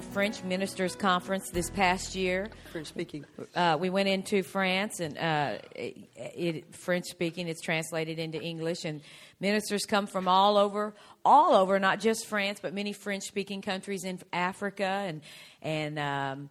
French Ministers Conference this past year. French speaking. Uh, we went into France, and uh, it, it, French speaking. It's translated into English, and ministers come from all over, all over, not just France, but many French speaking countries in Africa and and um,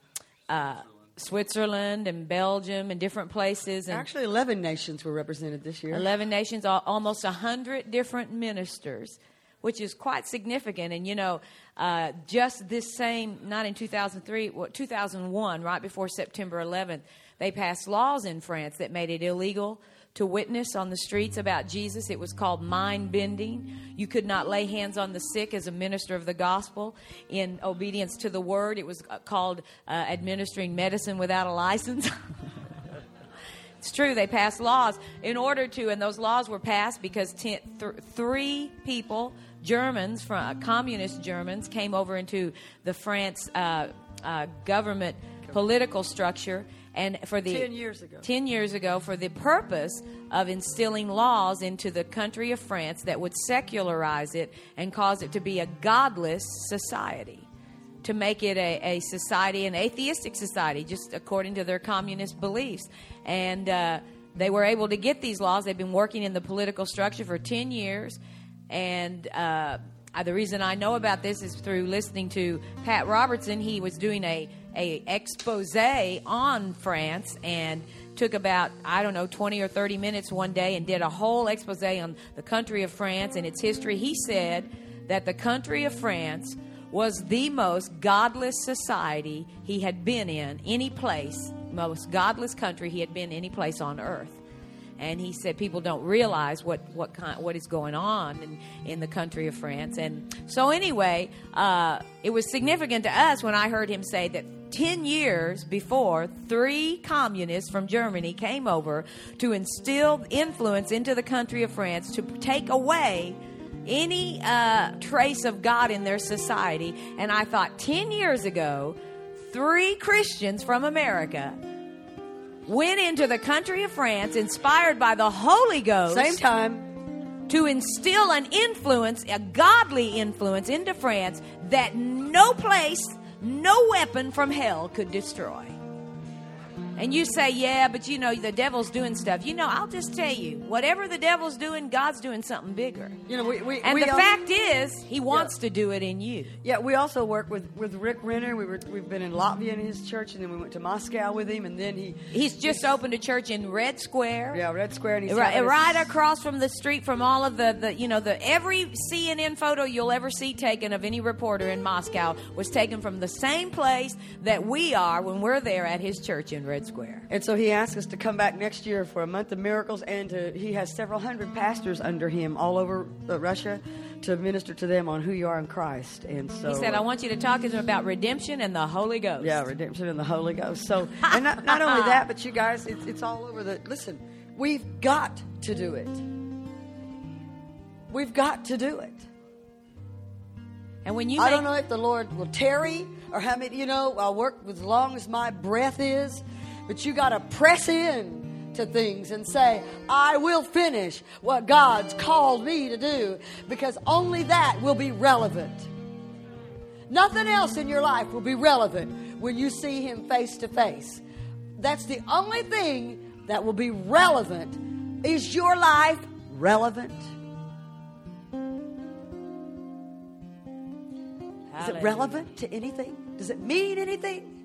uh, Switzerland and Belgium and different places. And Actually, 11 nations were represented this year. 11 nations, al- almost 100 different ministers, which is quite significant. And, you know, uh, just this same, not in 2003, well, 2001, right before September 11th, they passed laws in France that made it illegal to witness on the streets about Jesus. It was called mind bending. You could not lay hands on the sick as a minister of the gospel in obedience to the word. It was uh, called uh, administering medicine without a license. It's true, they passed laws in order to, and those laws were passed because ten, th- three people, Germans, from uh, communist Germans, came over into the France uh, uh, government political structure. And for the 10 years ago. 10 years ago, for the purpose of instilling laws into the country of France that would secularize it and cause it to be a godless society to make it a, a society, an atheistic society, just according to their communist beliefs. And uh, they were able to get these laws. They've been working in the political structure for 10 years. And uh, the reason I know about this is through listening to Pat Robertson. He was doing a, a expose on France and took about I don't know 20 or 30 minutes one day and did a whole expose on the country of France and its history. He said that the country of France was the most godless society he had been in any place, most godless country he had been any place on earth. And he said people don't realize what what kind, what is going on in, in the country of France. And so anyway, uh, it was significant to us when I heard him say that 10 years before, three communists from Germany came over to instill influence into the country of France to take away any uh, trace of God in their society. And I thought 10 years ago, three Christians from America went into the country of France, inspired by the Holy Ghost, Same time. to instill an influence, a godly influence into France that no place, no weapon from hell could destroy. And you say, yeah, but you know, the devil's doing stuff. You know, I'll just tell you, whatever the devil's doing, God's doing something bigger. You know, we, we, And we the fact is, he wants to do it in you. Yeah, we also work with, with Rick Renner. We were we've been in Latvia in his church, and then we went to Moscow with him, and then he He's just opened a church in Red Square. yeah Red Square, and he's Right, right across from the street from all of the, the, you know, the every CNN photo you'll ever see taken of any reporter in Moscow was taken from the same place that we are when we're there at his church in Red Square. And so he asked us to come back next year for a month of miracles, and to, he has several hundred pastors under him all over uh, Russia to minister to them on who you are in Christ. And so He said, "I want you to talk to them about redemption and the Holy Ghost." Yeah, redemption and the Holy Ghost. So, and not, not only that, but you guys, it's, it's all over the. Listen, we've got to do it. We've got to do it. And when you I make, don't know if the Lord will tarry or how many, you know, I'll work as long as my breath is, but you got to press in to things and say, I will finish what God's called me to do because only that will be relevant. Nothing else in your life will be relevant when you see Him face to face. That's the only thing that will be relevant. Is your life relevant? Is it relevant to anything? Does it mean anything?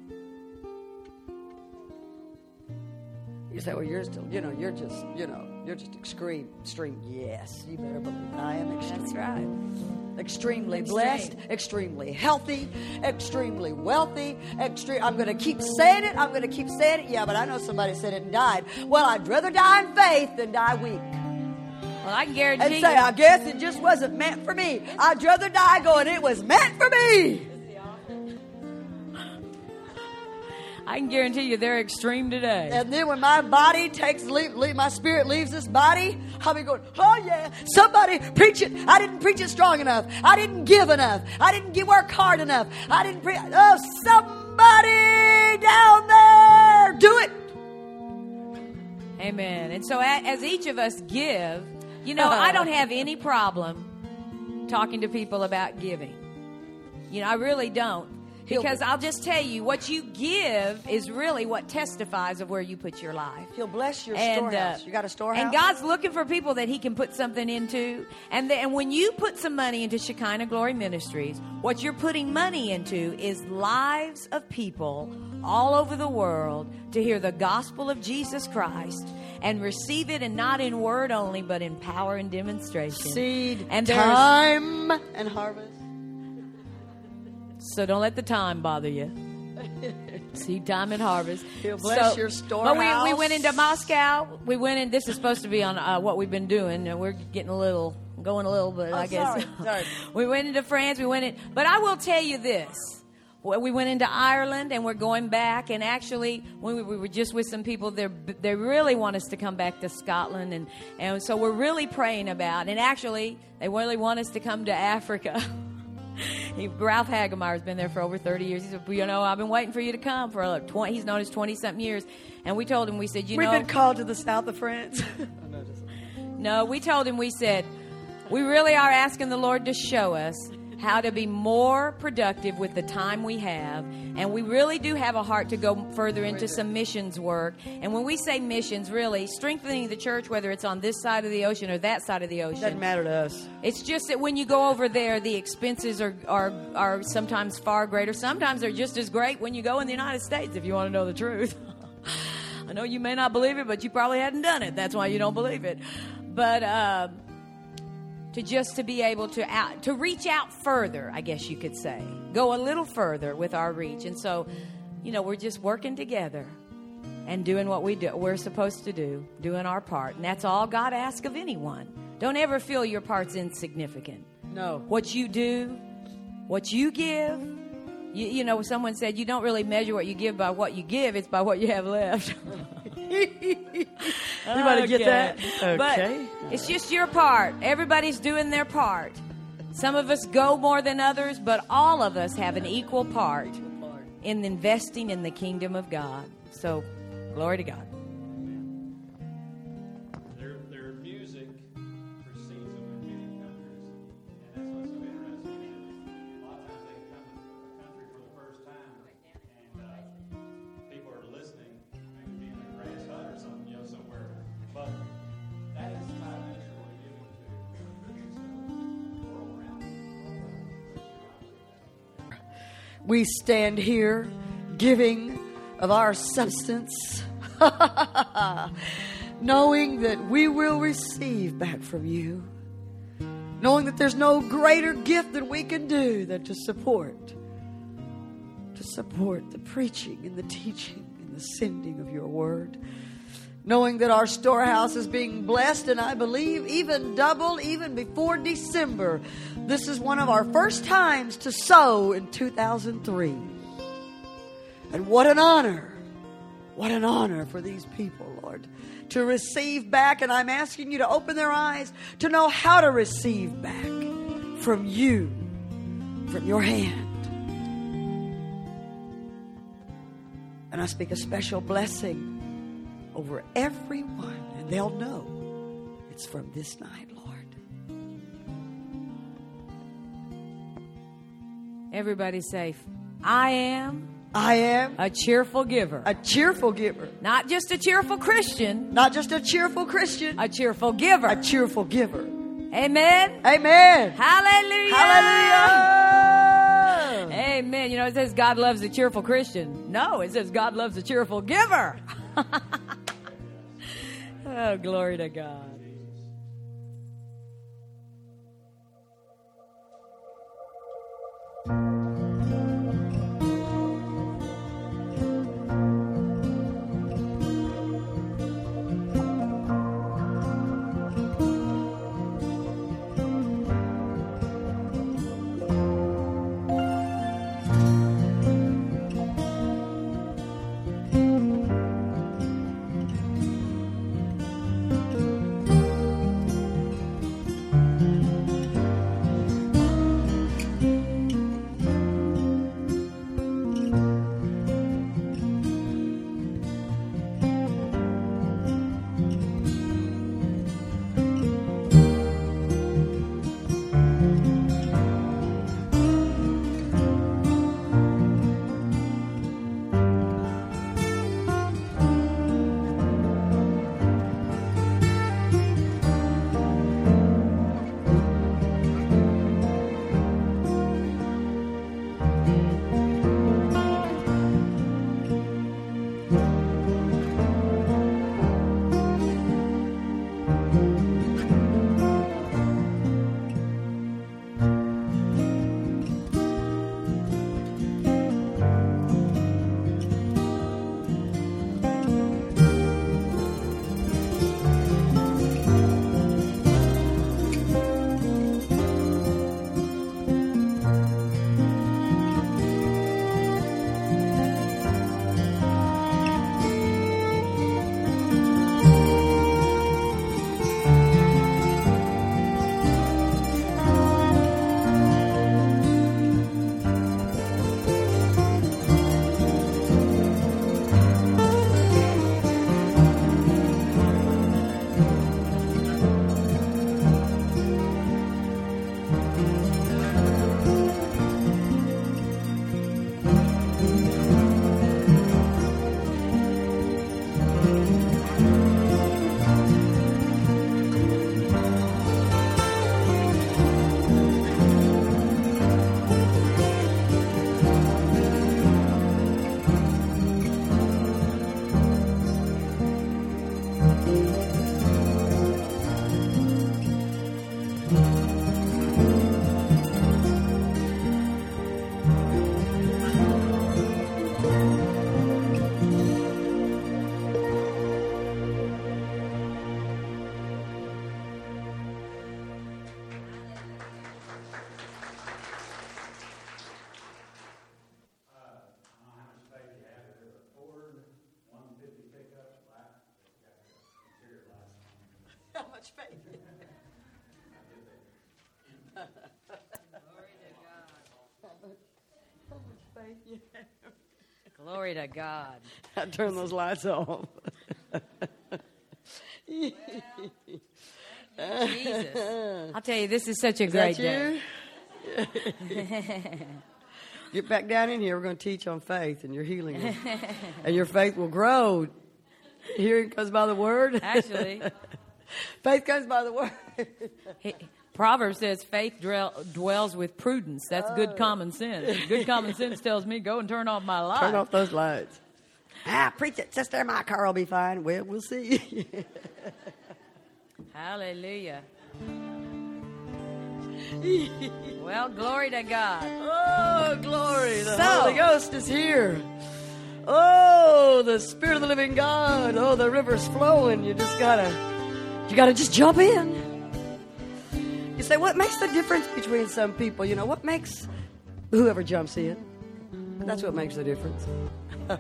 You say, well, you're still, you know, you're just, you know, you're just extreme, extreme. Yes, you better believe I am extreme. That's right. Extremely Extreme. blessed, extremely healthy, extremely wealthy, extreme. I'm going to keep saying it. I'm going to keep saying it. Yeah, but I know somebody said it and died. Well, I'd rather die in faith than die weak. Well, I can guarantee And you. say, I guess it just wasn't meant for me. I'd rather die going, it was meant for me. I can guarantee you they're extreme today. And then when my body takes leave, leave my spirit leaves this body, I'll be going, oh yeah, somebody preach it. I didn't preach it strong enough. I didn't give enough. I didn't give work hard enough. I didn't preach. Oh, somebody down there, do it. Amen. And so, as each of us give, you know, I don't have any problem talking to people about giving. You know, I really don't. Because I'll just tell you, what you give is really what testifies of where you put your life. He'll bless your And, storehouse. uh, you got a storehouse? And God's looking for people that He can put something into. And, the, and when you put some money into Shekinah Glory Ministries, what you're putting money into is lives of people all over the world to hear the gospel of Jesus Christ and receive it, and not in word only, but in power and demonstration. seed And time and harvest. So don't let the time bother you. Seed time and harvest. He'll bless your But we, we went into Moscow. We went in. This is supposed to be on uh, what we've been doing, and we're getting a little, going a little bit. Oh, I guess. sorry, sorry. we went into France. We went in, but I will tell you this. We went into Ireland and we're going back. And actually, when we, we were just with some people, they they really want us to come back to Scotland, and and so we're really praying about. And actually, they really want us to come to Africa. He, Ralph Hagemeyer's been there for over 30 years. He said, you know, I've been waiting for you to come for like 20, he's known us 20 something years. And we told him, we said, you We've know, been called to the south of France. no, we told him, we said, we really are asking the Lord to show us how to be more productive with the time we have. And we really do have a heart to go further into some missions work. And when we say missions, really, strengthening the church, whether it's on this side of the ocean or that side of the ocean. Doesn't matter to us. It's just that when you go over there, the expenses are, are, are sometimes far greater. Sometimes they're just as great when you go in the United States, if you want to know the truth. I know you may not believe it, but you probably hadn't done it. That's why you don't believe it. But uh, to just to be able to out, to reach out further, I guess you could say, go a little further with our reach. And so, you know, we're just working together and doing what we do we're supposed to do, doing our part. And that's all God asks of anyone. Don't ever feel your part's insignificant. No. What you do, what you give, you, you know, someone said you don't really measure what you give by what you give, it's by what you have left. Everybody get that? But Okay. it's just your part. Everybody's doing their part. Some of us go more than others, but all of us have an equal part in investing in the kingdom of God. So, glory to God. We stand here giving of our substance, knowing that we will receive back from you, knowing that there's no greater gift that we can do than to support, to support the preaching and the teaching and the sending of your word. Knowing that our storehouse is being blessed, and I believe even double, even before December. This is one of our first times to sow in 2003. And what an honor. What an honor for these people, Lord, to receive back. And I'm asking you to open their eyes to know how to receive back from you, from your hand. And I speak a special blessing over everyone, and they'll know it's from this night, Lord. Everybody safe. I am I am a cheerful giver. a cheerful giver, Not just a cheerful Christian, not just a cheerful Christian, a cheerful giver. a cheerful giver. Amen. Amen. Hallelujah. Hallelujah. Amen. You know, it says God loves a cheerful Christian. No, it says God loves a cheerful giver. oh, glory to God. faith. Glory to God. How much faith you have. Glory to God. I turn those lights off. well, Jesus. I'll tell you, this is such a is great day. Get back down in here. We're going to teach on faith and your healing. and your faith will grow. Hearing comes by the word. Actually. faith comes by the word. Proverbs says faith dwell, dwells with prudence. That's good common sense. Good common sense tells me go and turn off my light. Turn off those lights. Ah, preach it, sister. My car will be fine. Well, we'll see. Hallelujah. well, glory to God. oh, glory. The So- Holy Ghost is here. Oh, the Spirit of the living God. Oh, the river's flowing. You just gotta, you gotta just jump in. You say, what makes the difference between some people? You know, what makes whoever jumps in? That's what makes the difference.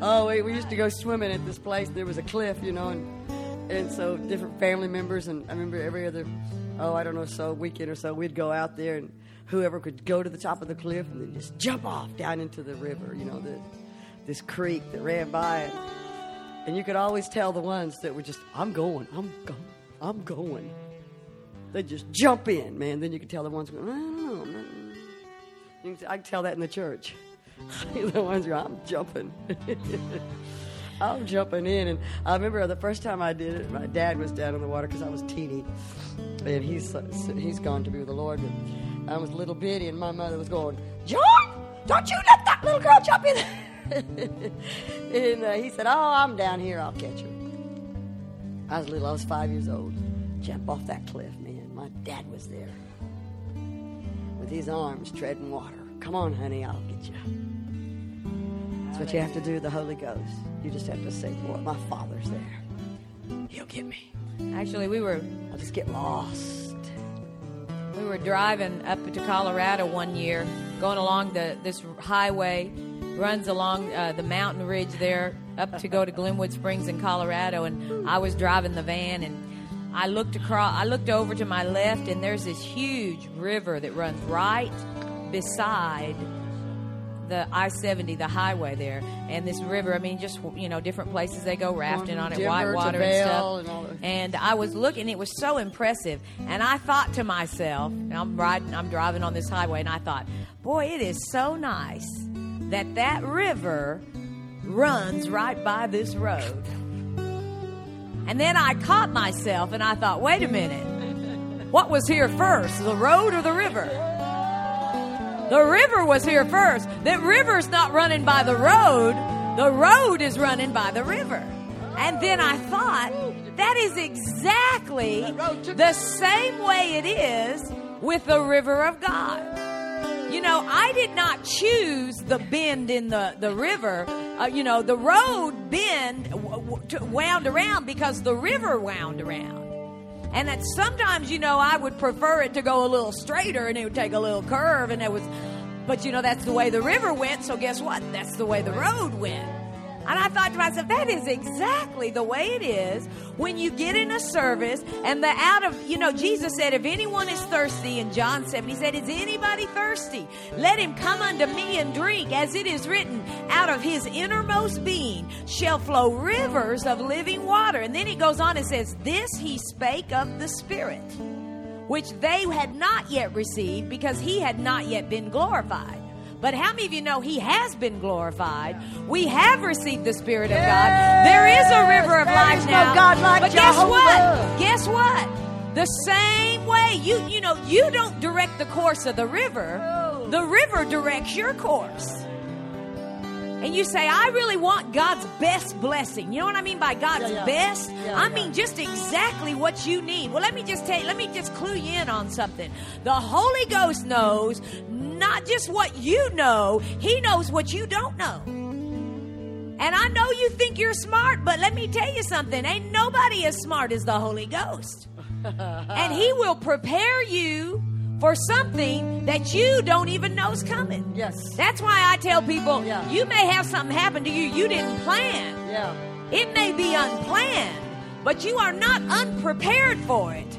oh, we, we used to go swimming at this place. There was a cliff, you know, and and so different family members, and I remember every other, oh, I don't know, so weekend or so, we'd go out there, and whoever could go to the top of the cliff and then just jump off down into the river, you know, the, this creek that ran by, and, and you could always tell the ones that were just, I'm going, I'm going, I'm going. They just jump in, man. Then you could tell the ones going, I don't know. Can, I can tell that in the church. the ones who I'm jumping. I'm jumping in, and I remember the first time I did it. My dad was down in the water because I was teeny, and he's uh, he's gone to be with the Lord. But I was little bitty, and my mother was going, "John, don't you let that little girl jump in." and uh, he said, "Oh, I'm down here. I'll catch her." I was little. I was five years old. Jump off that cliff, man. My dad was there with his arms treading water. Come on, honey, I'll get you. That's what you have to do with the Holy Ghost. You just have to say, Lord, my Father's there. He'll get me. Actually, we were I'll just get lost. we were driving up to Colorado one year, going along the this highway runs along uh, the mountain ridge there up to go to Glenwood Springs in Colorado, and I was driving the van and. I looked across. I looked over to my left, and there's this huge river that runs right beside the I-70, the highway there. And this river, I mean, just you know, different places they go rafting on it, Denver whitewater and stuff. and. And I was looking; it was so impressive. And I thought to myself, and I'm riding, I'm driving on this highway, and I thought, boy, it is so nice that that river runs right by this road. And then I caught myself, and I thought, wait a minute, what was here first, the road or the river? The river was here first. The river's not running by the road. The road is running by the river. And then I thought, that is exactly the same way it is with the river of God. You know, I did not choose the bend in the, the river. Uh, you know, the road bend w- w- wound around because the river wound around. And that sometimes, you know, I would prefer it to go a little straighter and it would take a little curve and it was, but you know, that's the way the river went. So guess what? That's the way the road went. And I thought to myself, that is exactly the way it is when you get in a service and the out of, you know, Jesus said, if anyone is thirsty in John 7, he said, is anybody thirsty? Let him come unto me and drink, as it is written, out of his innermost being shall flow rivers of living water. And then he goes on and says, this he spake of the Spirit, which they had not yet received because he had not yet been glorified. But how many of you know he has been glorified? We have received the Spirit of God. There is a river of life no now. God like but guess what? Guess what? The same way you you know you don't direct the course of the river. The river directs your course. And you say, I really want God's best blessing. You know what I mean by God's Yeah, yeah. best? Yeah, I mean just exactly what you need. Well, let me just tell you, let me just clue you in on something. The Holy Ghost knows not just what you know, He knows what you don't know. And I know you think you're smart, but let me tell you something. Ain't nobody as smart as the Holy Ghost. and He will prepare you for something that you don't even know's coming. Yes. That's why I tell people Yeah. you may have something happen to you you didn't plan. Yeah. It may be unplanned, but you are not unprepared for it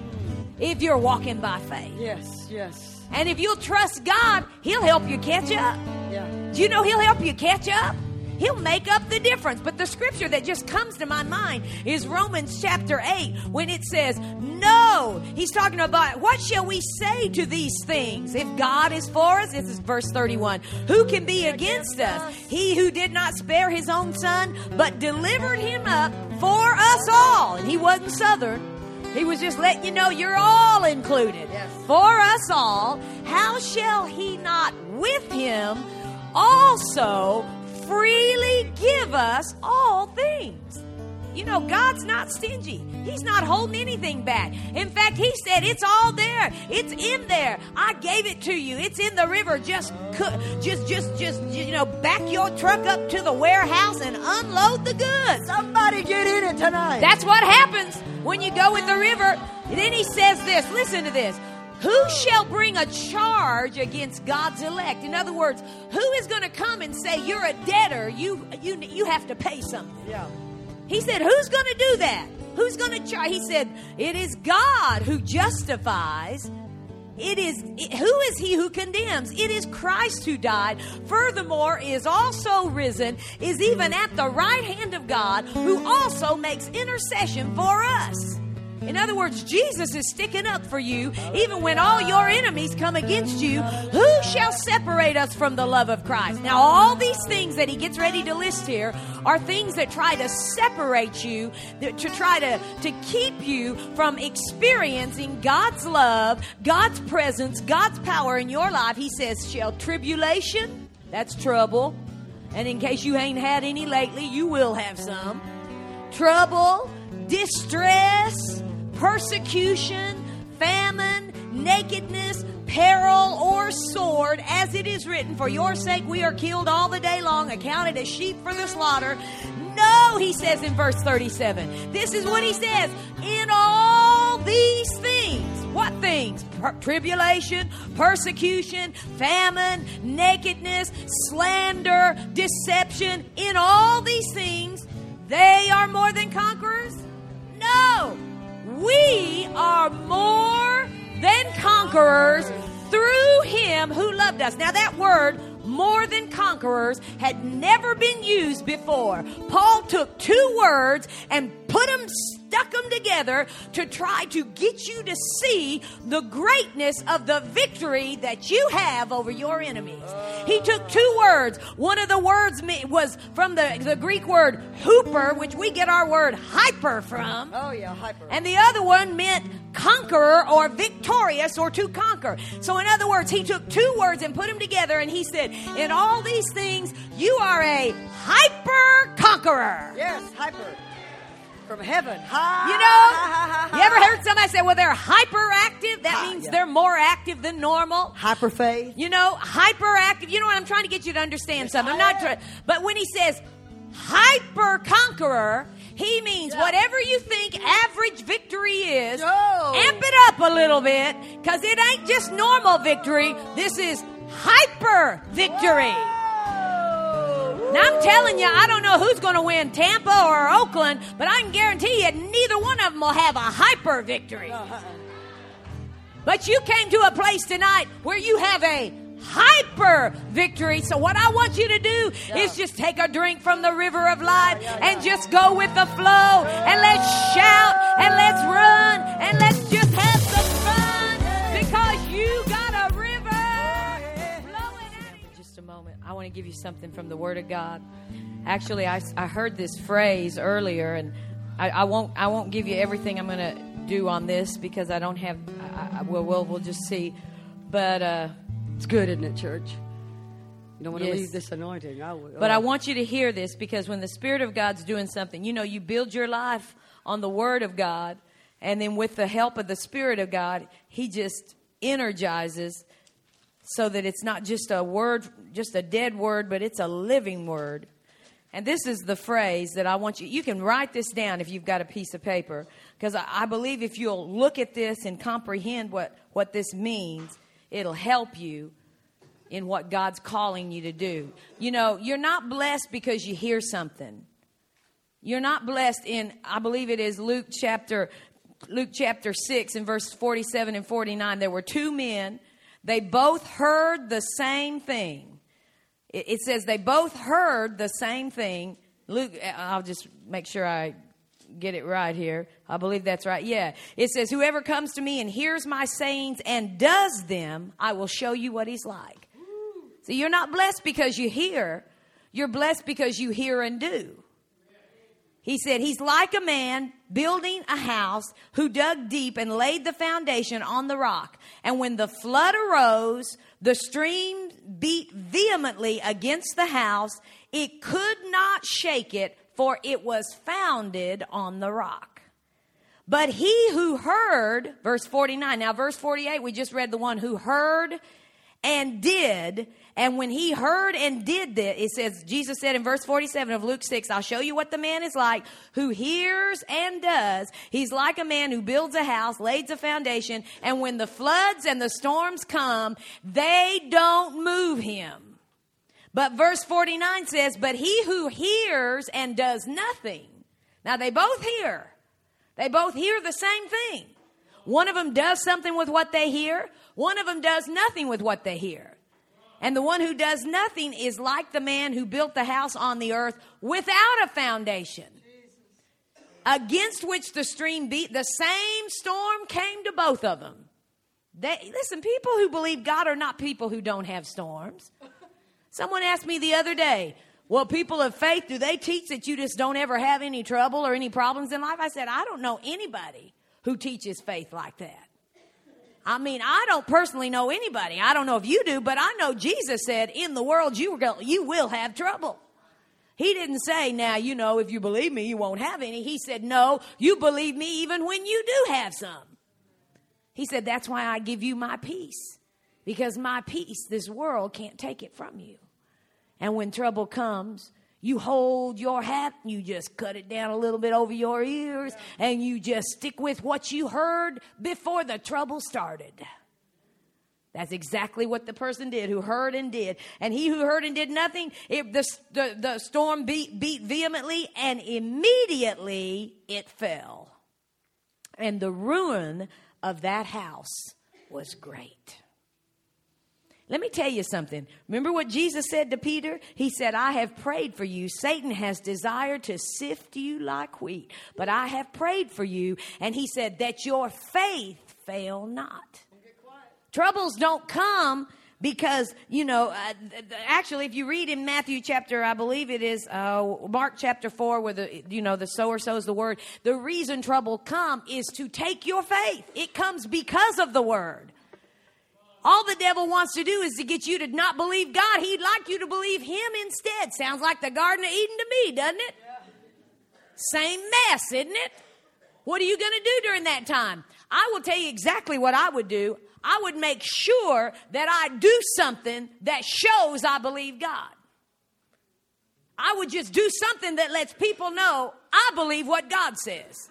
if you're walking by faith. Yes. Yes. And if you'll trust God, He'll help you catch up. Yeah. Do you know He'll help you catch up? He'll make up the difference. But the scripture that just comes to my mind is Romans chapter 8 when it says, No. He's talking about what shall we say to these things? If God is for us, this is verse 31. Who can be against us? He who did not spare his own son, but delivered him up for us all. And he wasn't southern. He was just letting you know you're all included. Yes. For us all, how shall he not with him also freely give us all things? You know, God's not stingy. He's not holding anything back. In fact, He said, It's all there. It's in there. I gave it to you. It's in the river. Just, just, just, just, you know, back your truck up to the warehouse and unload the goods. Somebody get in it tonight. That's what happens when you go in the river. And then he says this listen to this. Who shall bring a charge against God's elect? In other words, who is going to come and say you're a debtor? You you you have to pay something. yeah. He said, "Who's going to do that? Who's going to charge?" He said, "It is God who justifies. It is who is he who condemns? It is Christ who died. Furthermore, is also risen, is even at the right hand of God, who also makes intercession for us." In other words, Jesus is sticking up for you even when all your enemies come against you. Who shall separate us from the love of Christ? Now, all these things that he gets ready to list here are things that try to separate you, that- to try to, to keep you from experiencing God's love, God's presence, God's power in your life. He says, Shall tribulation, that's trouble. And in case you ain't had any lately, you will have some trouble, distress, persecution, famine, nakedness, peril, or sword, as it is written, For your sake we are killed all the day long, accounted as sheep for the slaughter. No, he says in verse 37. This is what he says. In all these things, what things? Per- tribulation, persecution, famine, nakedness, slander, deception. In all these things, they are more than conquerors? No. We are more than conquerors through him who loved us. Now, that word, more than conquerors, had never been used before. Paul took two words and put them, stuck them together to try to get you to see the greatness of the victory that you have over your enemies. He took two words. One of the words was from the, the Greek word hooper, which we get our word hyper from. Oh yeah, hyper. And the other one meant conqueror or victorious or to conquer. So, in other words, he took two words and put them together and he said, In all these things, you are a hyper conqueror. yes, hyper. From heaven. High. You know, you ever heard somebody say, Well, they're hyperactive? That means yeah. they're more active than normal. hyper faith? You know, hyperactive. You know what I'm trying to get you to understand something. I'm not trying, but when he says hyper conqueror, he means Yeah. whatever you think average victory is, No. amp it up a little bit, because it ain't just normal victory. This is hyper victory. Now I'm telling you, I don't know who's going to win, Tampa or Oakland, but I can guarantee you, neither one of them will have a hyper victory. Uh-huh. But you came to a place tonight where you have a hyper victory. So what I want you to do is just take a drink from the river of life and just go with the flow and let's shout and let's run and let's just have some fun because you got a river flowing out Just a moment. I want to give you something from the Word of God. Actually, I, I heard this phrase earlier, and I, I won't I won't give you everything I'm going to do on this because I don't have. I, I, well, we'll we'll just see. But uh, It's good, isn't it, church? You don't want to Yes. leave this anointing. I will. But I want you to hear this because when the Spirit of God's doing something, you know, you build your life on the Word of God, and then with the help of the Spirit of God, He just energizes so that it's not just a word, just a dead word, but it's a living word. And this is the phrase that I want you, you can write this down if you've got a piece of paper, because I, I believe if you'll look at this and comprehend what, what this means, it'll help you in what God's calling you to do. You know, you're not blessed because you hear something. You're not blessed in, I believe it is Luke chapter, Luke chapter 6 and verse 47 and 49. There were two men they both heard the same thing. It, it says they both heard the same thing. Luke, I'll just make sure I get it right here. I believe that's right. Yeah. It says, Whoever comes to me and hears my sayings and does them, I will show you what he's like. So you're not blessed because you hear, you're blessed because you hear and do. He said, He's like a man building a house who dug deep and laid the foundation on the rock. And when the flood arose, the stream beat vehemently against the house. It could not shake it, for it was founded on the rock. But he who heard, verse 49, now verse 48, we just read the one who heard and did. And when he heard and did this, it says, Jesus said in verse 47 of Luke 6, I'll show you what the man is like who hears and does. He's like a man who builds a house, lays a foundation, and when the floods and the storms come, they don't move him. But verse 49 says, But he who hears and does nothing. Now they both hear. They both hear the same thing. One of them does something with what they hear, one of them does nothing with what they hear. And the one who does nothing is like the man who built the house on the earth without a foundation, against which the stream beat. The same storm came to both of them. They, listen, people who believe God are not people who don't have storms. Someone asked me the other day, well, people of faith, do they teach that you just don't ever have any trouble or any problems in life? I said, I don't know anybody who teaches faith like that. I mean, I don't personally know anybody. I don't know if you do, but I know Jesus said, "In the world you will you will have trouble." He didn't say, "Now, you know, if you believe me, you won't have any." He said, "No, you believe me even when you do have some." He said, "That's why I give you my peace. Because my peace this world can't take it from you." And when trouble comes, you hold your hat, you just cut it down a little bit over your ears, and you just stick with what you heard before the trouble started. That's exactly what the person did who heard and did. And he who heard and did nothing, it, the, the, the storm beat, beat vehemently, and immediately it fell. And the ruin of that house was great. Let me tell you something. Remember what Jesus said to Peter? He said, I have prayed for you. Satan has desired to sift you like wheat, but I have prayed for you. And he said, that your faith fail not. Troubles don't come because you know uh, actually if you read in matthew chapter i believe it is uh, mark chapter 4 where the you know the sower sows the word the reason trouble come is to take your faith it comes because of the word all the devil wants to do is to get you to not believe God. He'd like you to believe Him instead. Sounds like the Garden of Eden to me, doesn't it? Same mess, isn't it? What are you going to do during that time? I will tell you exactly what I would do. I would make sure that I do something that shows I believe God. I would just do something that lets people know I believe what God says.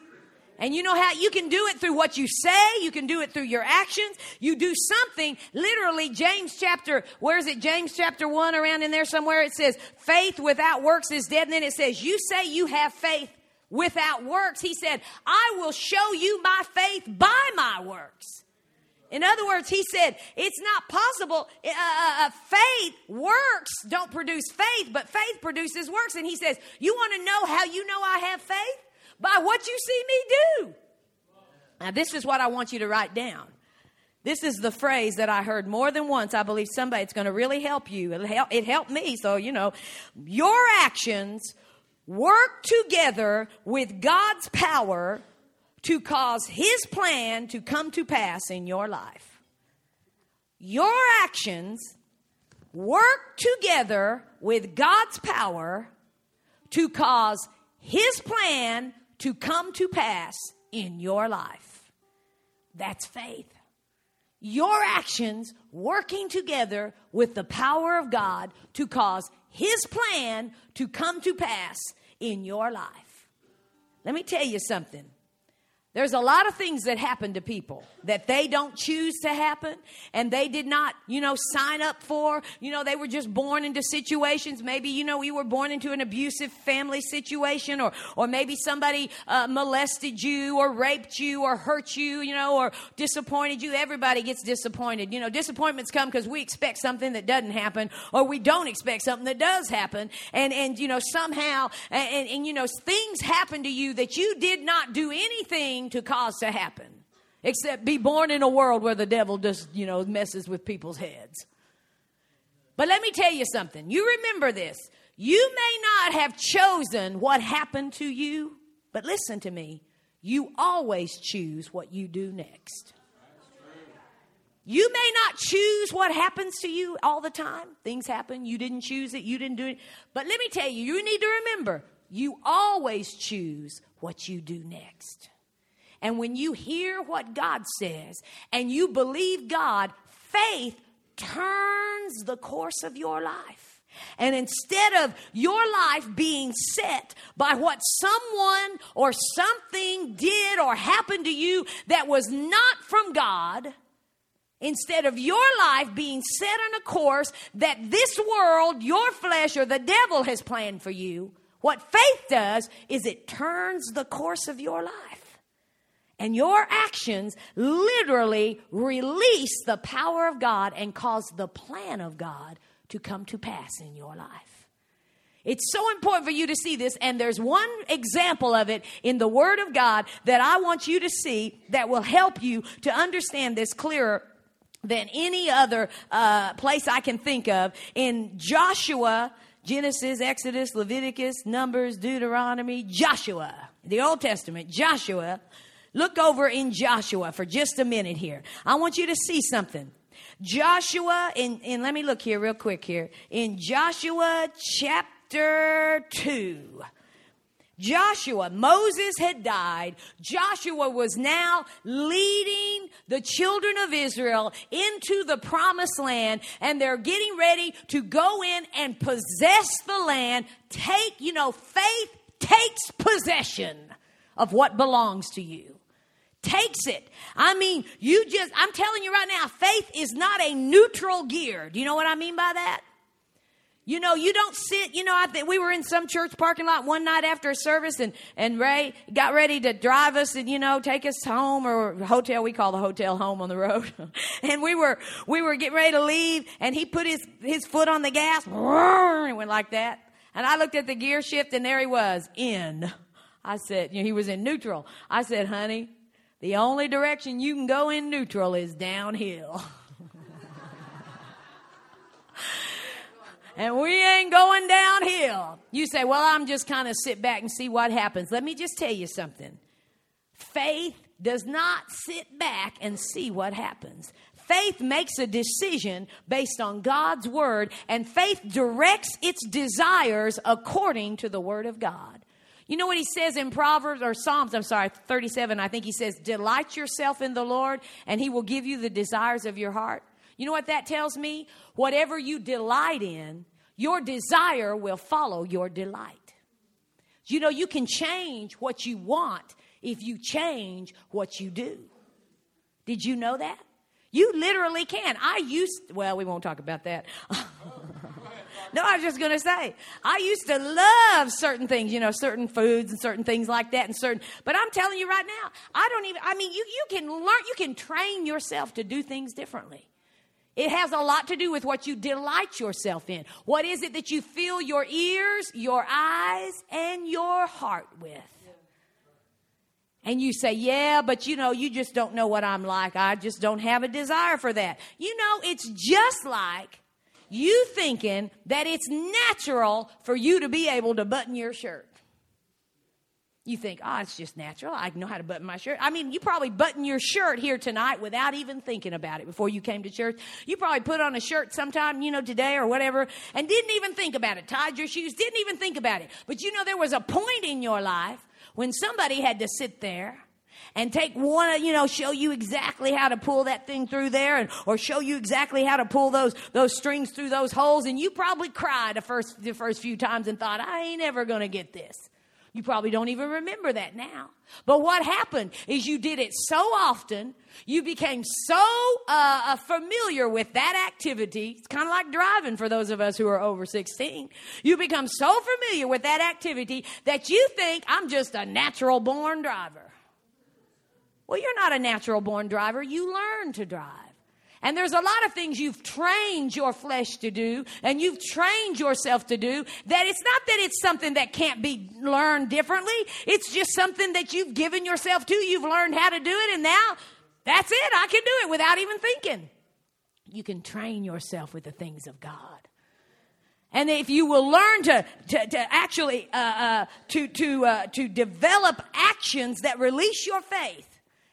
And you know how you can do it through what you say, you can do it through your actions. You do something, literally, James chapter, where is it? James chapter 1 around in there somewhere. It says, faith without works is dead. And then it says, you say you have faith without works. He said, I will show you my faith by my works. In other words, he said, it's not possible. Uh, uh, uh faith, works don't produce faith, but faith produces works. And he says, You want to know how you know I have faith? By what you see me do. Now, this is what I want you to write down. This is the phrase that I heard more than once. I believe somebody, it's going to really help you. Help, it helped me. So, you know, your actions work together with God's power to cause His plan to come to pass in your life. Your actions work together with God's power to cause His plan to come to pass in your life. That's faith. Your actions working together with the power of God to cause His plan to come to pass in your life. Let me tell you something. There's a lot of things that happen to people that they don't choose to happen and they did not, you know, sign up for. You know, they were just born into situations. Maybe, you know, you were born into an abusive family situation or, or maybe somebody uh, molested you or raped you or hurt you, you know, or disappointed you. Everybody gets disappointed. You know, disappointments come because we expect something that doesn't happen or we don't expect something that does happen. And, and you know, somehow, and, and, and you know, things happen to you that you did not do anything to cause to happen except be born in a world where the devil just, you know, messes with people's heads. But let me tell you something. You remember this. You may not have chosen what happened to you, but listen to me. You always choose what you do next. You may not choose what happens to you all the time. Things happen. You didn't choose it. You didn't do it. But let me tell you, you need to remember you always choose what you do next. And when you hear what God says and you believe God, faith turns the course of your life. And instead of your life being set by what someone or something did or happened to you that was not from God, instead of your life being set on a course that this world, your flesh, or the devil has planned for you, what faith does is it turns the course of your life. And your actions literally release the power of God and cause the plan of God to come to pass in your life. It's so important for you to see this, and there's one example of it in the Word of God that I want you to see that will help you to understand this clearer than any other uh, place I can think of. In Joshua, Genesis, Exodus, Leviticus, Numbers, Deuteronomy, Joshua, the Old Testament, Joshua Look over in Joshua for just a minute here. I want you to see something. Joshua, in let me look here real quick here. In Joshua chapter 2. Joshua, Moses had died. Joshua was now leading the children of Israel into the promised land, and they're getting ready to go in and possess the land. Take, you know, faith takes possession of what belongs to you takes it. I mean, you just, I'm telling you right now, faith is not a neutral gear. Do you know what I mean by that? You know, you don't sit, you know, I think we were in some church parking lot one night after a service and, and Ray got ready to drive us and, you know, take us home or hotel. We call the hotel home on the road. and we were, we were getting ready to leave and he put his, his foot on the gas. and went like that. And I looked at the gear shift and there he was in. I said, you know, he was in neutral. I said, honey, the only direction you can go in neutral is downhill. and we ain't going downhill. You say, well, I'm just kind of sit back and see what happens. Let me just tell you something. Faith does not sit back and see what happens. Faith makes a decision based on God's word, and faith directs its desires according to the word of God. You know what he says in Proverbs or Psalms, I'm sorry, 37, I think he says, Delight yourself in the Lord, and he will give you the desires of your heart. You know what that tells me? Whatever you delight in, your desire will follow your delight. You know, you can change what you want if you change what you do. Did you know that? You literally can. I used, well, we won't talk about that. No, I was just going to say, I used to love certain things, you know, certain foods and certain things like that and certain, but I'm telling you right now, I don't even, I mean, you, you can learn, you can train yourself to do things differently. It has a lot to do with what you delight yourself in. What is it that you fill your ears, your eyes, and your heart with? And you say, yeah, but you know, you just don't know what I'm like. I just don't have a desire for that. You know, it's just like you thinking that it's natural for you to be able to button your shirt. You think, oh, it's just natural. I know how to button my shirt. I mean, you probably button your shirt here tonight without even thinking about it before you came to church. You probably put on a shirt sometime, you know, today or whatever, and didn't even think about it. Tied your shoes, didn't even think about it. But you know, there was a point in your life when somebody had to sit there and take one, you know, show you exactly how to pull that thing through there and, or show you exactly how to pull those, those strings through those holes. And you probably cried the first, the first few times and thought, I ain't ever going to get this. You probably don't even remember that now. But what happened is you did it so often, you became so uh, uh, familiar with that activity. It's kind of like driving for those of us who are over 16. You become so familiar with that activity that you think I'm just a natural born driver. Well, you're not a natural born driver. You learn to drive. And there's a lot of things you've trained your flesh to do and you've trained yourself to do that it's not that it's something that can't be learned differently. It's just something that you've given yourself to. You've learned how to do it and now that's it. I can do it without even thinking. You can train yourself with the things of God. And if you will learn to, to, to actually, uh, uh, to, to, uh, to develop actions that release your faith,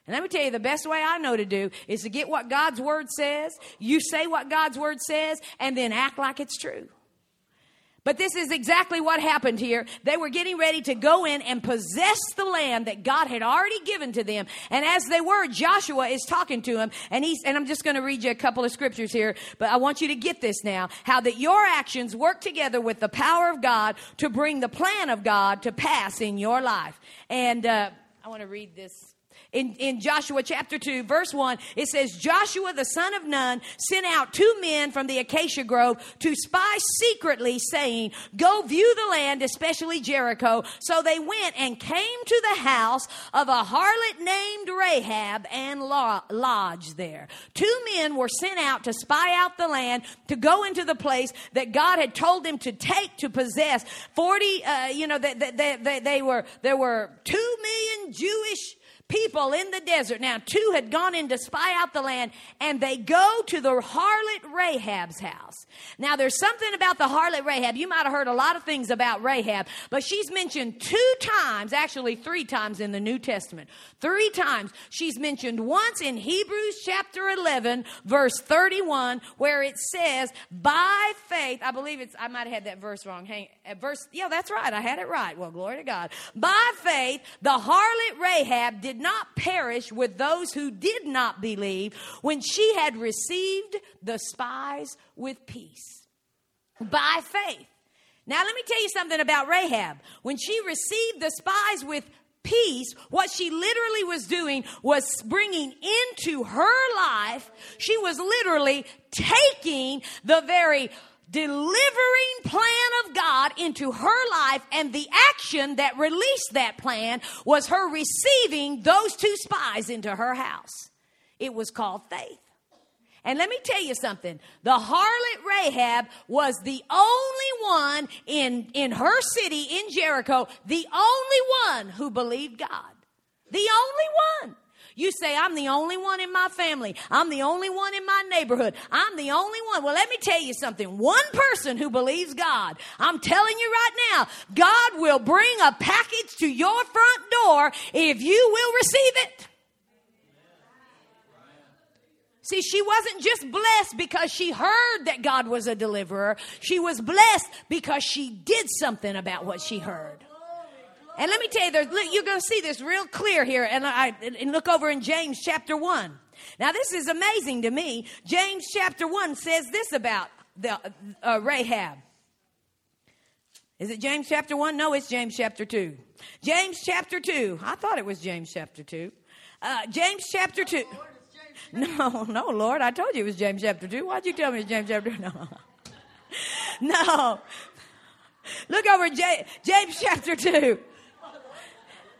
and let me tell you, the best way I know to do is to get what God's word says, you say what God's word says, and then act like it's true. But this is exactly what happened here. They were getting ready to go in and possess the land that God had already given to them. And as they were, Joshua is talking to them. And he's, and I'm just going to read you a couple of scriptures here, but I want you to get this now. How that your actions work together with the power of God to bring the plan of God to pass in your life. And, uh, I want to read this in, in Joshua chapter 2, verse 1, it says, Joshua the son of Nun sent out two men from the acacia grove to spy secretly, saying, Go view the land, especially Jericho. So they went and came to the house of a harlot named Rahab and lodged there. Two men were sent out to spy out the land, to go into the place that God had told them to take to possess. 40, uh, you know, they, they, they, they were, there were two million Jewish people in the desert. Now, two had gone in to spy out the land, and they go to the harlot Rahab's house. Now, there's something about the harlot Rahab. You might have heard a lot of things about Rahab, but she's mentioned two times, actually three times in the New Testament. Three times. She's mentioned once in Hebrews chapter 11, verse 31, where it says, by faith, I believe it's, I might have had that verse wrong. Hang, uh, verse, yeah, that's right. I had it right. Well, glory to God. By faith, the harlot Rahab did not perish with those who did not believe when she had received the spies with peace. By faith. Now, let me tell you something about Rahab. When she received the spies with peace, what she literally was doing was bringing into her life, she was literally taking the very delivering plan of God into her life, and the action that released that plan was her receiving those two spies into her house. It was called faith. And let me tell you something. The harlot Rahab was the only one in, in her city, in Jericho, the only one who believed God. The only one. You say, I'm the only one in my family. I'm the only one in my neighborhood. I'm the only one. Well, let me tell you something. One person who believes God, I'm telling you right now, God will bring a package to your front door if you will receive it. See, she wasn't just blessed because she heard that God was a deliverer. She was blessed because she did something about what she heard. And let me tell you, you're going to see this real clear here. And, I, and look over in James chapter 1. Now, this is amazing to me. James chapter 1 says this about the, uh, Rahab. Is it James chapter 1? No, it's James chapter 2. James chapter 2. I thought it was James chapter 2. Uh, James chapter 2. No, no, Lord. I told you it was James chapter 2. Why'd you tell me it's James chapter 2? No. No. Look over James chapter 2.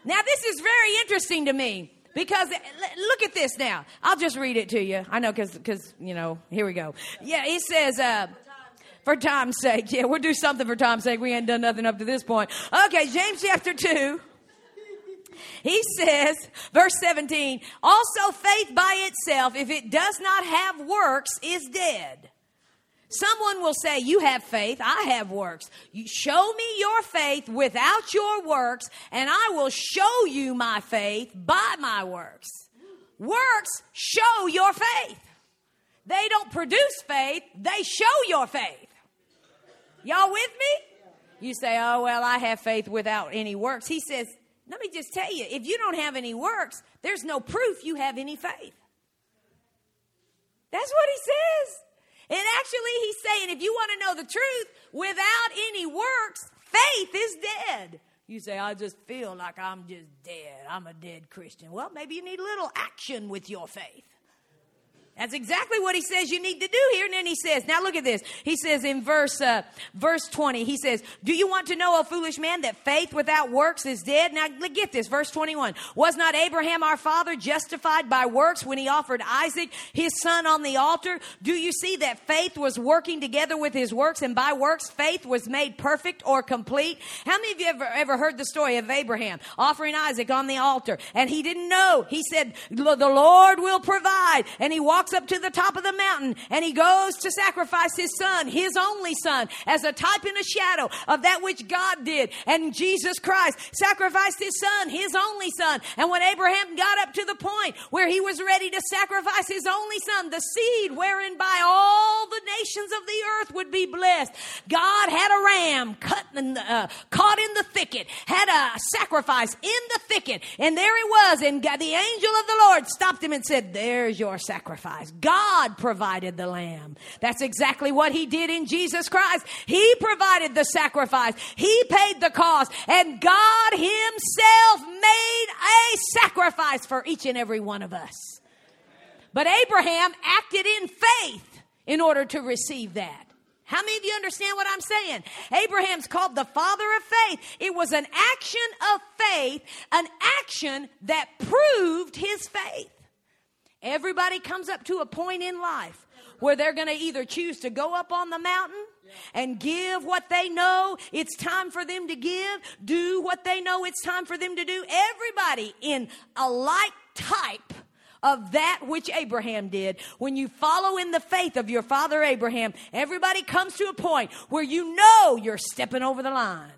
Now, this is very interesting to me because look at this now. I'll just read it to you. I know because, you know, here we go. Yeah, he says, uh, for time's sake. Yeah, we'll do something for time's sake. We ain't done nothing up to this point. Okay, James chapter 2. He says, verse 17, also faith by itself, if it does not have works, is dead. Someone will say, You have faith, I have works. You show me your faith without your works, and I will show you my faith by my works. Works show your faith. They don't produce faith, they show your faith. Y'all with me? You say, Oh, well, I have faith without any works. He says, Let me just tell you, if you don't have any works, there's no proof you have any faith. That's what he says. And actually, he's saying if you want to know the truth, without any works, faith is dead. You say, I just feel like I'm just dead. I'm a dead Christian. Well, maybe you need a little action with your faith. That's exactly what he says you need to do here. And then he says, now look at this. He says in verse, uh, verse 20, he says, do you want to know, O foolish man, that faith without works is dead? Now get this, verse 21. Was not Abraham our father justified by works when he offered Isaac, his son, on the altar? Do you see that faith was working together with his works and by works faith was made perfect or complete? How many of you ever, ever heard the story of Abraham offering Isaac on the altar and he didn't know? He said, the Lord will provide. And he walks up to the top of the mountain and he goes to sacrifice his son, his only son, as a type and a shadow of that which God did. And Jesus Christ sacrificed his son, his only son. And when Abraham got up to the point where he was ready to sacrifice his only son, the seed wherein by all the nations of the earth would be blessed, God had a ram cut in the, uh, caught in the thicket, had a sacrifice in the thicket, and there he was. And the angel of the Lord stopped him and said, There's your sacrifice. God provided the lamb. That's exactly what he did in Jesus Christ. He provided the sacrifice. He paid the cost and God himself made a sacrifice for each and every one of us. But Abraham acted in faith in order to receive that. How many of you understand what I'm saying? Abraham's called the father of faith. It was an action of faith, an action that proved his faith. Everybody comes up to a point in life where they're going to either choose to go up on the mountain and give what they know it's time for them to give, do what they know it's time for them to do. Everybody in a like type of that which Abraham did. When you follow in the faith of your father Abraham, everybody comes to a point where you know you're stepping over the line.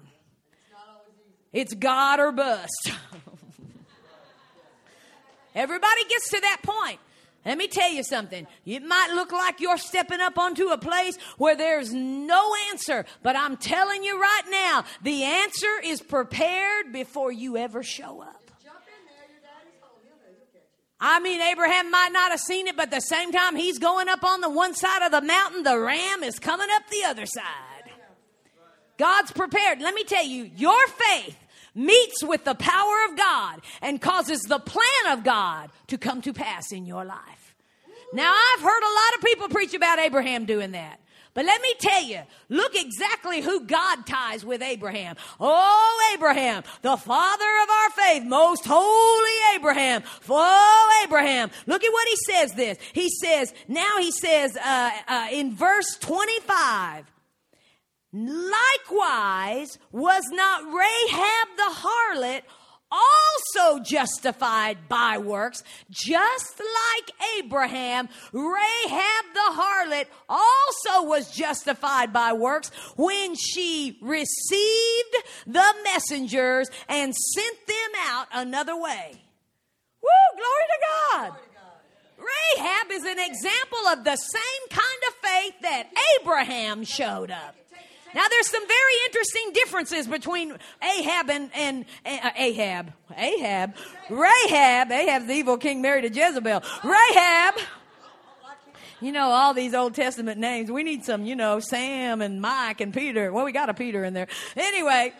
It's God or bust. Everybody gets to that point. Let me tell you something. It might look like you're stepping up onto a place where there's no answer, but I'm telling you right now, the answer is prepared before you ever show up. I mean, Abraham might not have seen it, but the same time he's going up on the one side of the mountain, the ram is coming up the other side. God's prepared. Let me tell you, your faith meets with the power of God and causes the plan of God to come to pass in your life. Now, I've heard a lot of people preach about Abraham doing that. But let me tell you, look exactly who God ties with Abraham. Oh, Abraham, the father of our faith, most holy Abraham. Oh, Abraham. Look at what he says this. He says, now he says uh, uh, in verse 25, Likewise, was not Rahab the harlot also justified by works, just like Abraham, Rahab the harlot also was justified by works when she received the messengers and sent them out another way. Woo, glory to God. Rahab is an example of the same kind of faith that Abraham showed up. Now, there's some very interesting differences between Ahab and, and uh, Ahab. Ahab. Rahab. Ahab, the evil king married to Jezebel. Rahab. You know, all these Old Testament names. We need some, you know, Sam and Mike and Peter. Well, we got a Peter in there. Anyway.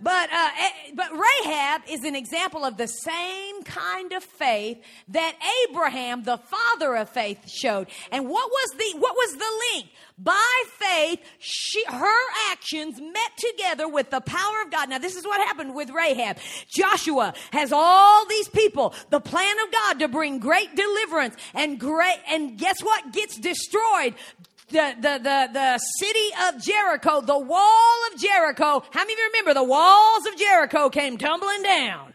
But, uh, eh, but Rahab is an example of the same kind of faith that Abraham, the father of faith, showed. And what was the, what was the link? By faith, she, her actions met together with the power of God. Now, this is what happened with Rahab. Joshua has all these people, the plan of God to bring great deliverance and great, and guess what gets destroyed? The, the, the, the city of Jericho, the wall of Jericho. How many of you remember the walls of Jericho came tumbling down?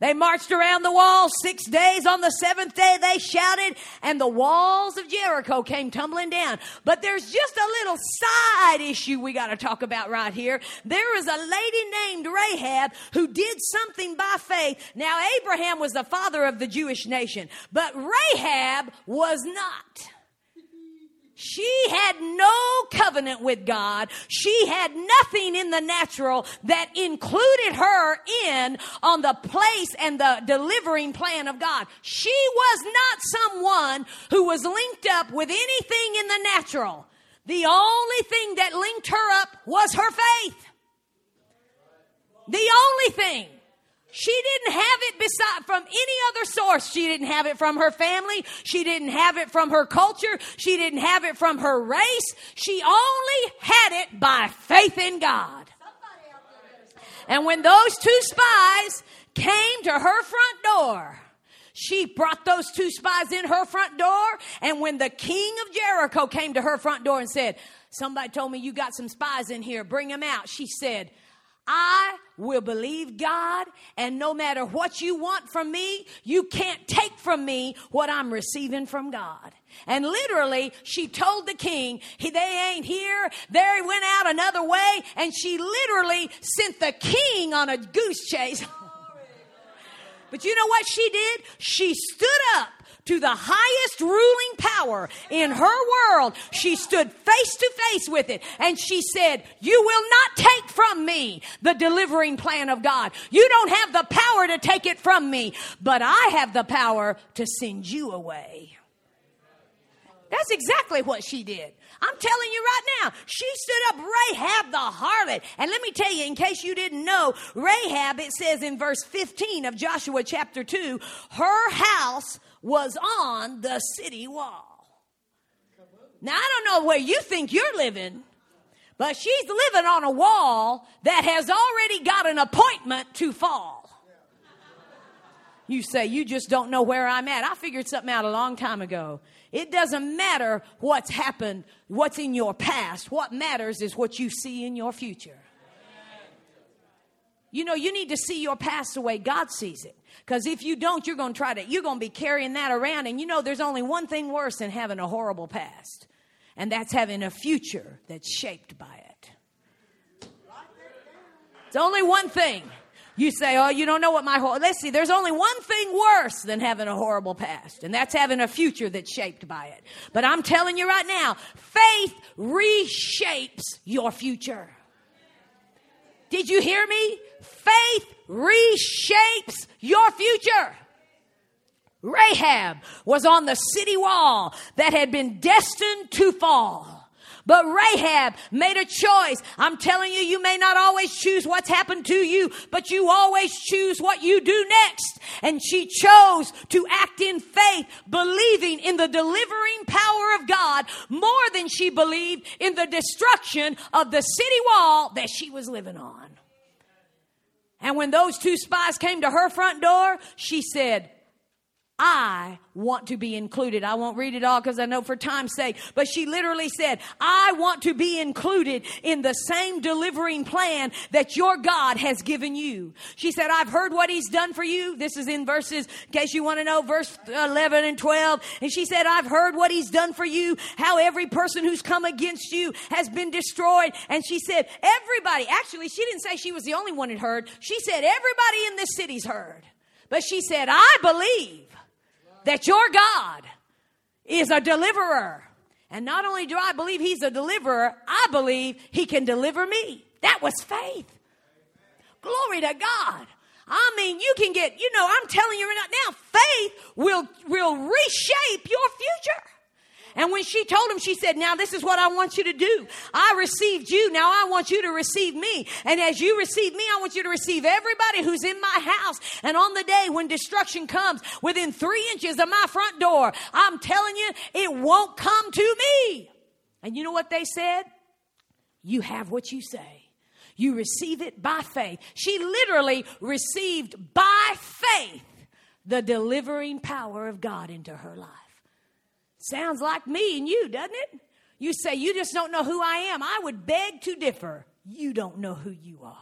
They marched around the wall six days. On the seventh day, they shouted, and the walls of Jericho came tumbling down. But there's just a little side issue we got to talk about right here. There is a lady named Rahab who did something by faith. Now, Abraham was the father of the Jewish nation, but Rahab was not. She had no covenant with God. She had nothing in the natural that included her in on the place and the delivering plan of God. She was not someone who was linked up with anything in the natural. The only thing that linked her up was her faith. The only thing. She didn't have it beside from any other source. She didn't have it from her family. She didn't have it from her culture. She didn't have it from her race. She only had it by faith in God. And when those two spies came to her front door, she brought those two spies in her front door. And when the king of Jericho came to her front door and said, Somebody told me you got some spies in here, bring them out. She said, I will believe God, and no matter what you want from me, you can't take from me what I'm receiving from God. And literally, she told the king, they ain't here. They went out another way, and she literally sent the king on a goose chase. but you know what she did? She stood up to the highest ruling power in her world. She stood face to face with it and she said, You will not take from me the delivering plan of God. You don't have the power to take it from me, but I have the power to send you away. That's exactly what she did. I'm telling you right now, she stood up Rahab the harlot. And let me tell you, in case you didn't know, Rahab, it says in verse 15 of Joshua chapter 2, her house was on the city wall. Now, I don't know where you think you're living, but she's living on a wall that has already got an appointment to fall. You say, You just don't know where I'm at. I figured something out a long time ago. It doesn't matter what's happened, what's in your past. What matters is what you see in your future. You know, you need to see your past the way God sees it. Because if you don't, you're going to try to, you're going to be carrying that around. And you know, there's only one thing worse than having a horrible past, and that's having a future that's shaped by it. It's only one thing. You say, oh, you don't know what my whole, let's see, there's only one thing worse than having a horrible past, and that's having a future that's shaped by it. But I'm telling you right now, faith reshapes your future. Did you hear me? Faith reshapes your future. Rahab was on the city wall that had been destined to fall. But Rahab made a choice. I'm telling you, you may not always choose what's happened to you, but you always choose what you do next. And she chose to act in faith, believing in the delivering power of God more than she believed in the destruction of the city wall that she was living on. And when those two spies came to her front door, she said, I want to be included. I won't read it all because I know for time's sake, but she literally said, I want to be included in the same delivering plan that your God has given you. She said, I've heard what he's done for you. This is in verses, in case you want to know, verse 11 and 12. And she said, I've heard what he's done for you, how every person who's come against you has been destroyed. And she said, everybody, actually, she didn't say she was the only one that heard. She said, everybody in this city's heard. But she said, I believe that your God is a deliverer. And not only do I believe he's a deliverer, I believe he can deliver me. That was faith. Glory to God. I mean, you can get, you know, I'm telling you right now, faith will, will reshape your future. And when she told him, she said, Now this is what I want you to do. I received you. Now I want you to receive me. And as you receive me, I want you to receive everybody who's in my house. And on the day when destruction comes within three inches of my front door, I'm telling you, it won't come to me. And you know what they said? You have what you say. You receive it by faith. She literally received by faith the delivering power of God into her life. Sounds like me and you, doesn't it? You say, You just don't know who I am. I would beg to differ. You don't know who you are.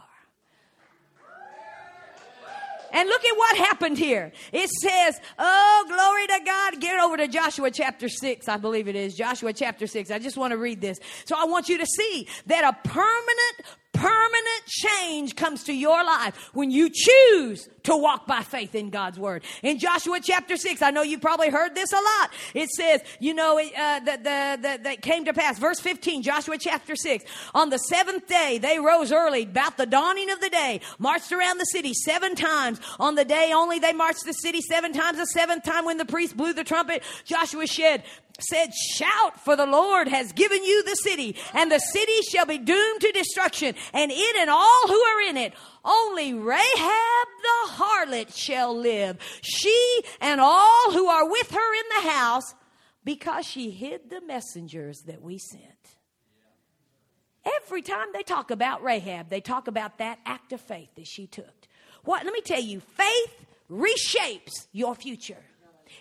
And look at what happened here. It says, Oh, glory to God. Get over to Joshua chapter 6, I believe it is. Joshua chapter 6. I just want to read this. So I want you to see that a permanent permanent change comes to your life when you choose to walk by faith in God's word. In Joshua chapter 6, I know you probably heard this a lot. It says, you know, uh, that, the, that came to pass. Verse 15, Joshua chapter 6. On the seventh day, they rose early, about the dawning of the day, marched around the city seven times. On the day only, they marched the city seven times. The seventh time when the priest blew the trumpet, Joshua said, said, Shout, for the Lord has given you the city, and the city shall be doomed to destruction, and it and all who are in it. Only Rahab the harlot shall live, she and all who are with her in the house, because she hid the messengers that we sent. Every time they talk about Rahab, they talk about that act of faith that she took. What? Let me tell you, faith reshapes your future.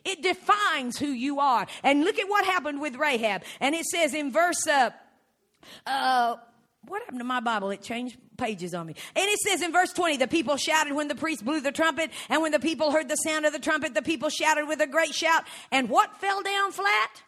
It defines who you are. And look at what happened with Rahab. And it says in verse, uh, uh, what happened to my Bible? It changed pages on me. And it says in verse 20, the people shouted when the priest blew the trumpet. And when the people heard the sound of the trumpet, the people shouted with a great shout. And what fell down flat?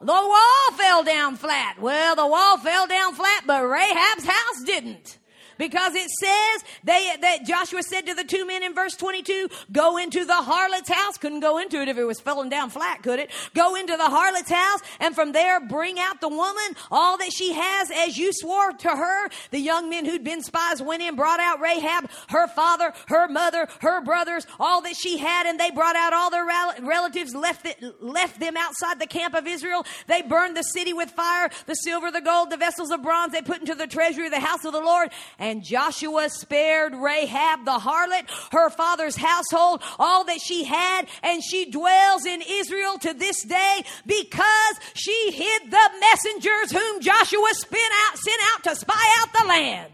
The wall fell down flat. Well, the wall fell down flat, but Rahab's house didn't. Because it says they, that Joshua said to the two men in verse 22, go into the harlot's house. Couldn't go into it if it was falling down flat, could it? Go into the harlot's house and from there bring out the woman, all that she has as you swore to her. The young men who'd been spies went in, brought out Rahab, her father, her mother, her brothers, all that she had, and they brought out all their relatives, left, left them outside the camp of Israel. They burned the city with fire, the silver, the gold, the vessels of bronze they put into the treasury of the house of the Lord. And Joshua spared Rahab the harlot, her father's household, all that she had, and she dwells in Israel to this day because she hid the messengers whom Joshua out, sent out to spy out the land.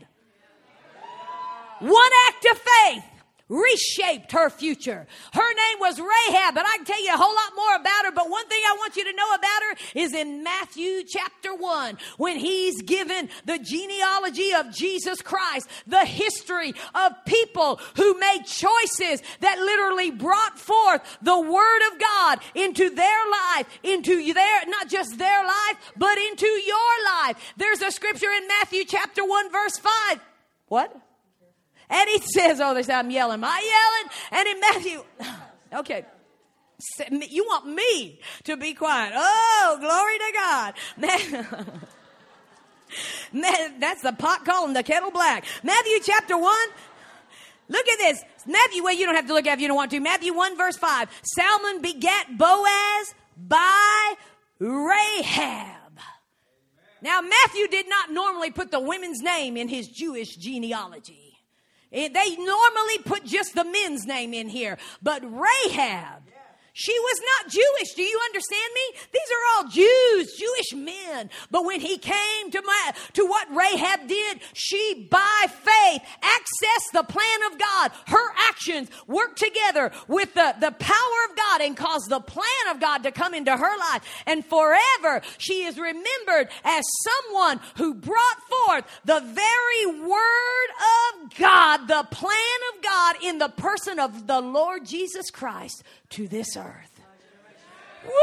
One act of faith reshaped her future. Her name was Rahab, but I can tell you a whole lot more about her. But one thing I want you to know about her is in Matthew chapter 1, when he's given the genealogy of Jesus Christ, the history of people who made choices that literally brought forth the Word of God into their life, into their, not just their life, but into your life. There's a scripture in Matthew chapter 1, verse 5. What? And he says, Oh, they say I'm yelling. Am I yelling? And in Matthew, okay. You want me to be quiet. Oh, glory to God. That's the pot calling the kettle black. Matthew chapter 1. Look at this. Matthew, well, you don't have to look at if you don't want to. Matthew 1 verse 5. Salmon begat Boaz by Rahab. Now, Matthew did not normally put the women's name in his Jewish genealogy. Eh, they normally put just the men's name in here, but Rahab she was not Jewish. Do you understand me? These are all Jews, Jewish men. But when he came to my, to what Rahab did, she by faith accessed the plan of God. Her actions worked together with the, the power of God and caused the plan of God to come into her life. And forever she is remembered as someone who brought forth the very word of God, the plan of God in the person of the Lord Jesus Christ to this earth. Woo!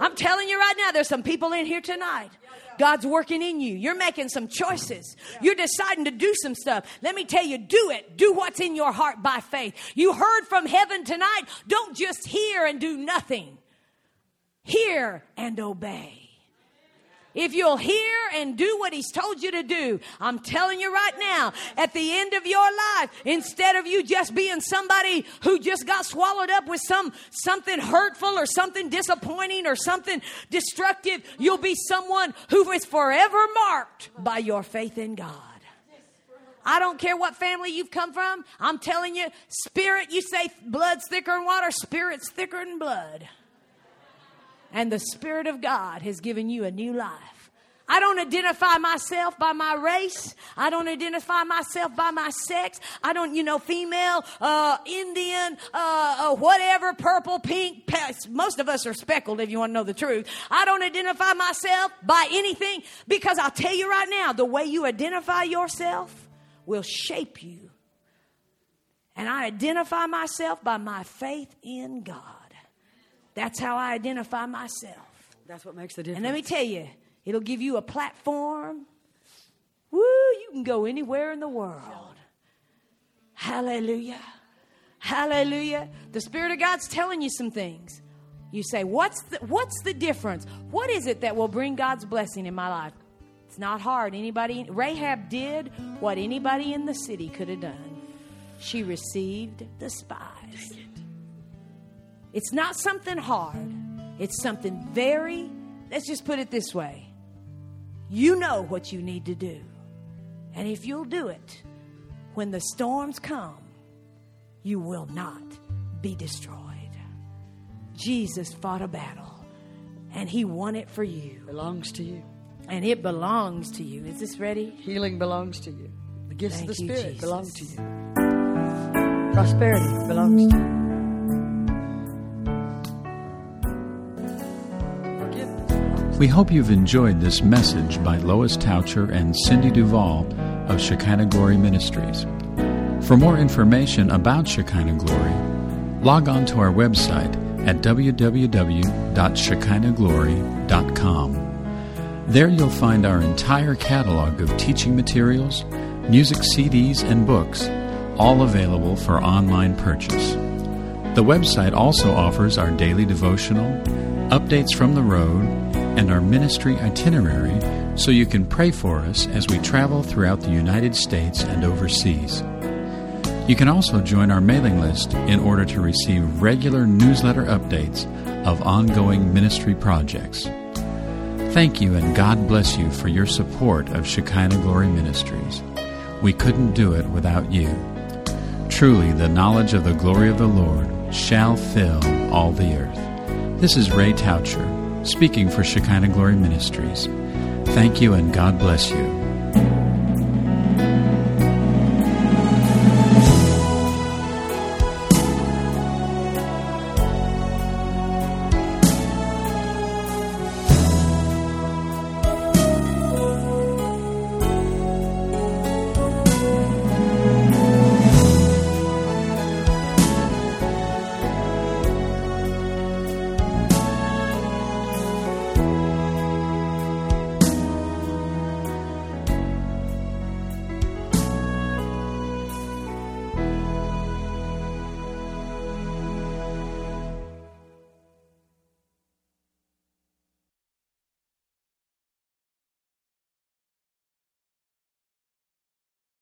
I'm telling you right now, there's some people in here tonight. God's working in you. You're making some choices. You're deciding to do some stuff. Let me tell you, do it. Do what's in your heart by faith. You heard from heaven tonight. Don't just hear and do nothing. Hear and obey. If you'll hear and do what he's told you to do, I'm telling you right now, at the end of your life, instead of you just being somebody who just got swallowed up with some something hurtful or something disappointing or something destructive, you'll be someone who is forever marked by your faith in God. I don't care what family you've come from. I'm telling you, spirit, you say blood's thicker than water, spirit's thicker than blood and the Spirit of God has given you a new life. I don't identify myself by my race. I don't identify myself by my sex. I don't, you know, female, uh, Indian, uh, uh, whatever, purple, pink. Most of us are speckled if you want to know the truth. I don't identify myself by anything because I'll tell you right now, the way you identify yourself will shape you. And I identify myself by my faith in God. That's how I identify myself. That's what makes the difference. And let me tell you, it'll give you a platform. Woo, you can go anywhere in the world. Hallelujah. Hallelujah. The Spirit of God's telling you some things. You say, what's the, what's the difference? What is it that will bring God's blessing in my life? It's not hard. Anybody, Rahab did what anybody in the city could have done. She received the spies. It's not something hard, it's something very, let's just put it this way you know what you need to do. And if you'll do it, when the storms come, you will not be destroyed. Jesus fought a battle, and he won it for you. Belongs to you. And it belongs to you. Is this ready? Healing belongs to you. The gifts Thank of the Spirit belong to you. Prosperity belongs to you. We hope you've enjoyed this message by Lois Toucher and Cindy Duvall of Shekinah Glory Ministries. For more information about Shekinah Glory, log on to our website at www.shekinahglory.com. There you'll find our entire catalog of teaching materials, music CDs, and books, all available for online purchase. The website also offers our daily devotional, updates from the road, and our ministry itinerary so you can pray for us as we travel throughout the United States and overseas. You can also join our mailing list in order to receive regular newsletter updates of ongoing ministry projects. Thank you and God bless you for your support of Shekinah Glory Ministries. We couldn't do it without you. Truly, the knowledge of the glory of the Lord shall fill all the earth. This is Ray Toucher, speaking for Shekinah Glory Ministries. Thank you and God bless you.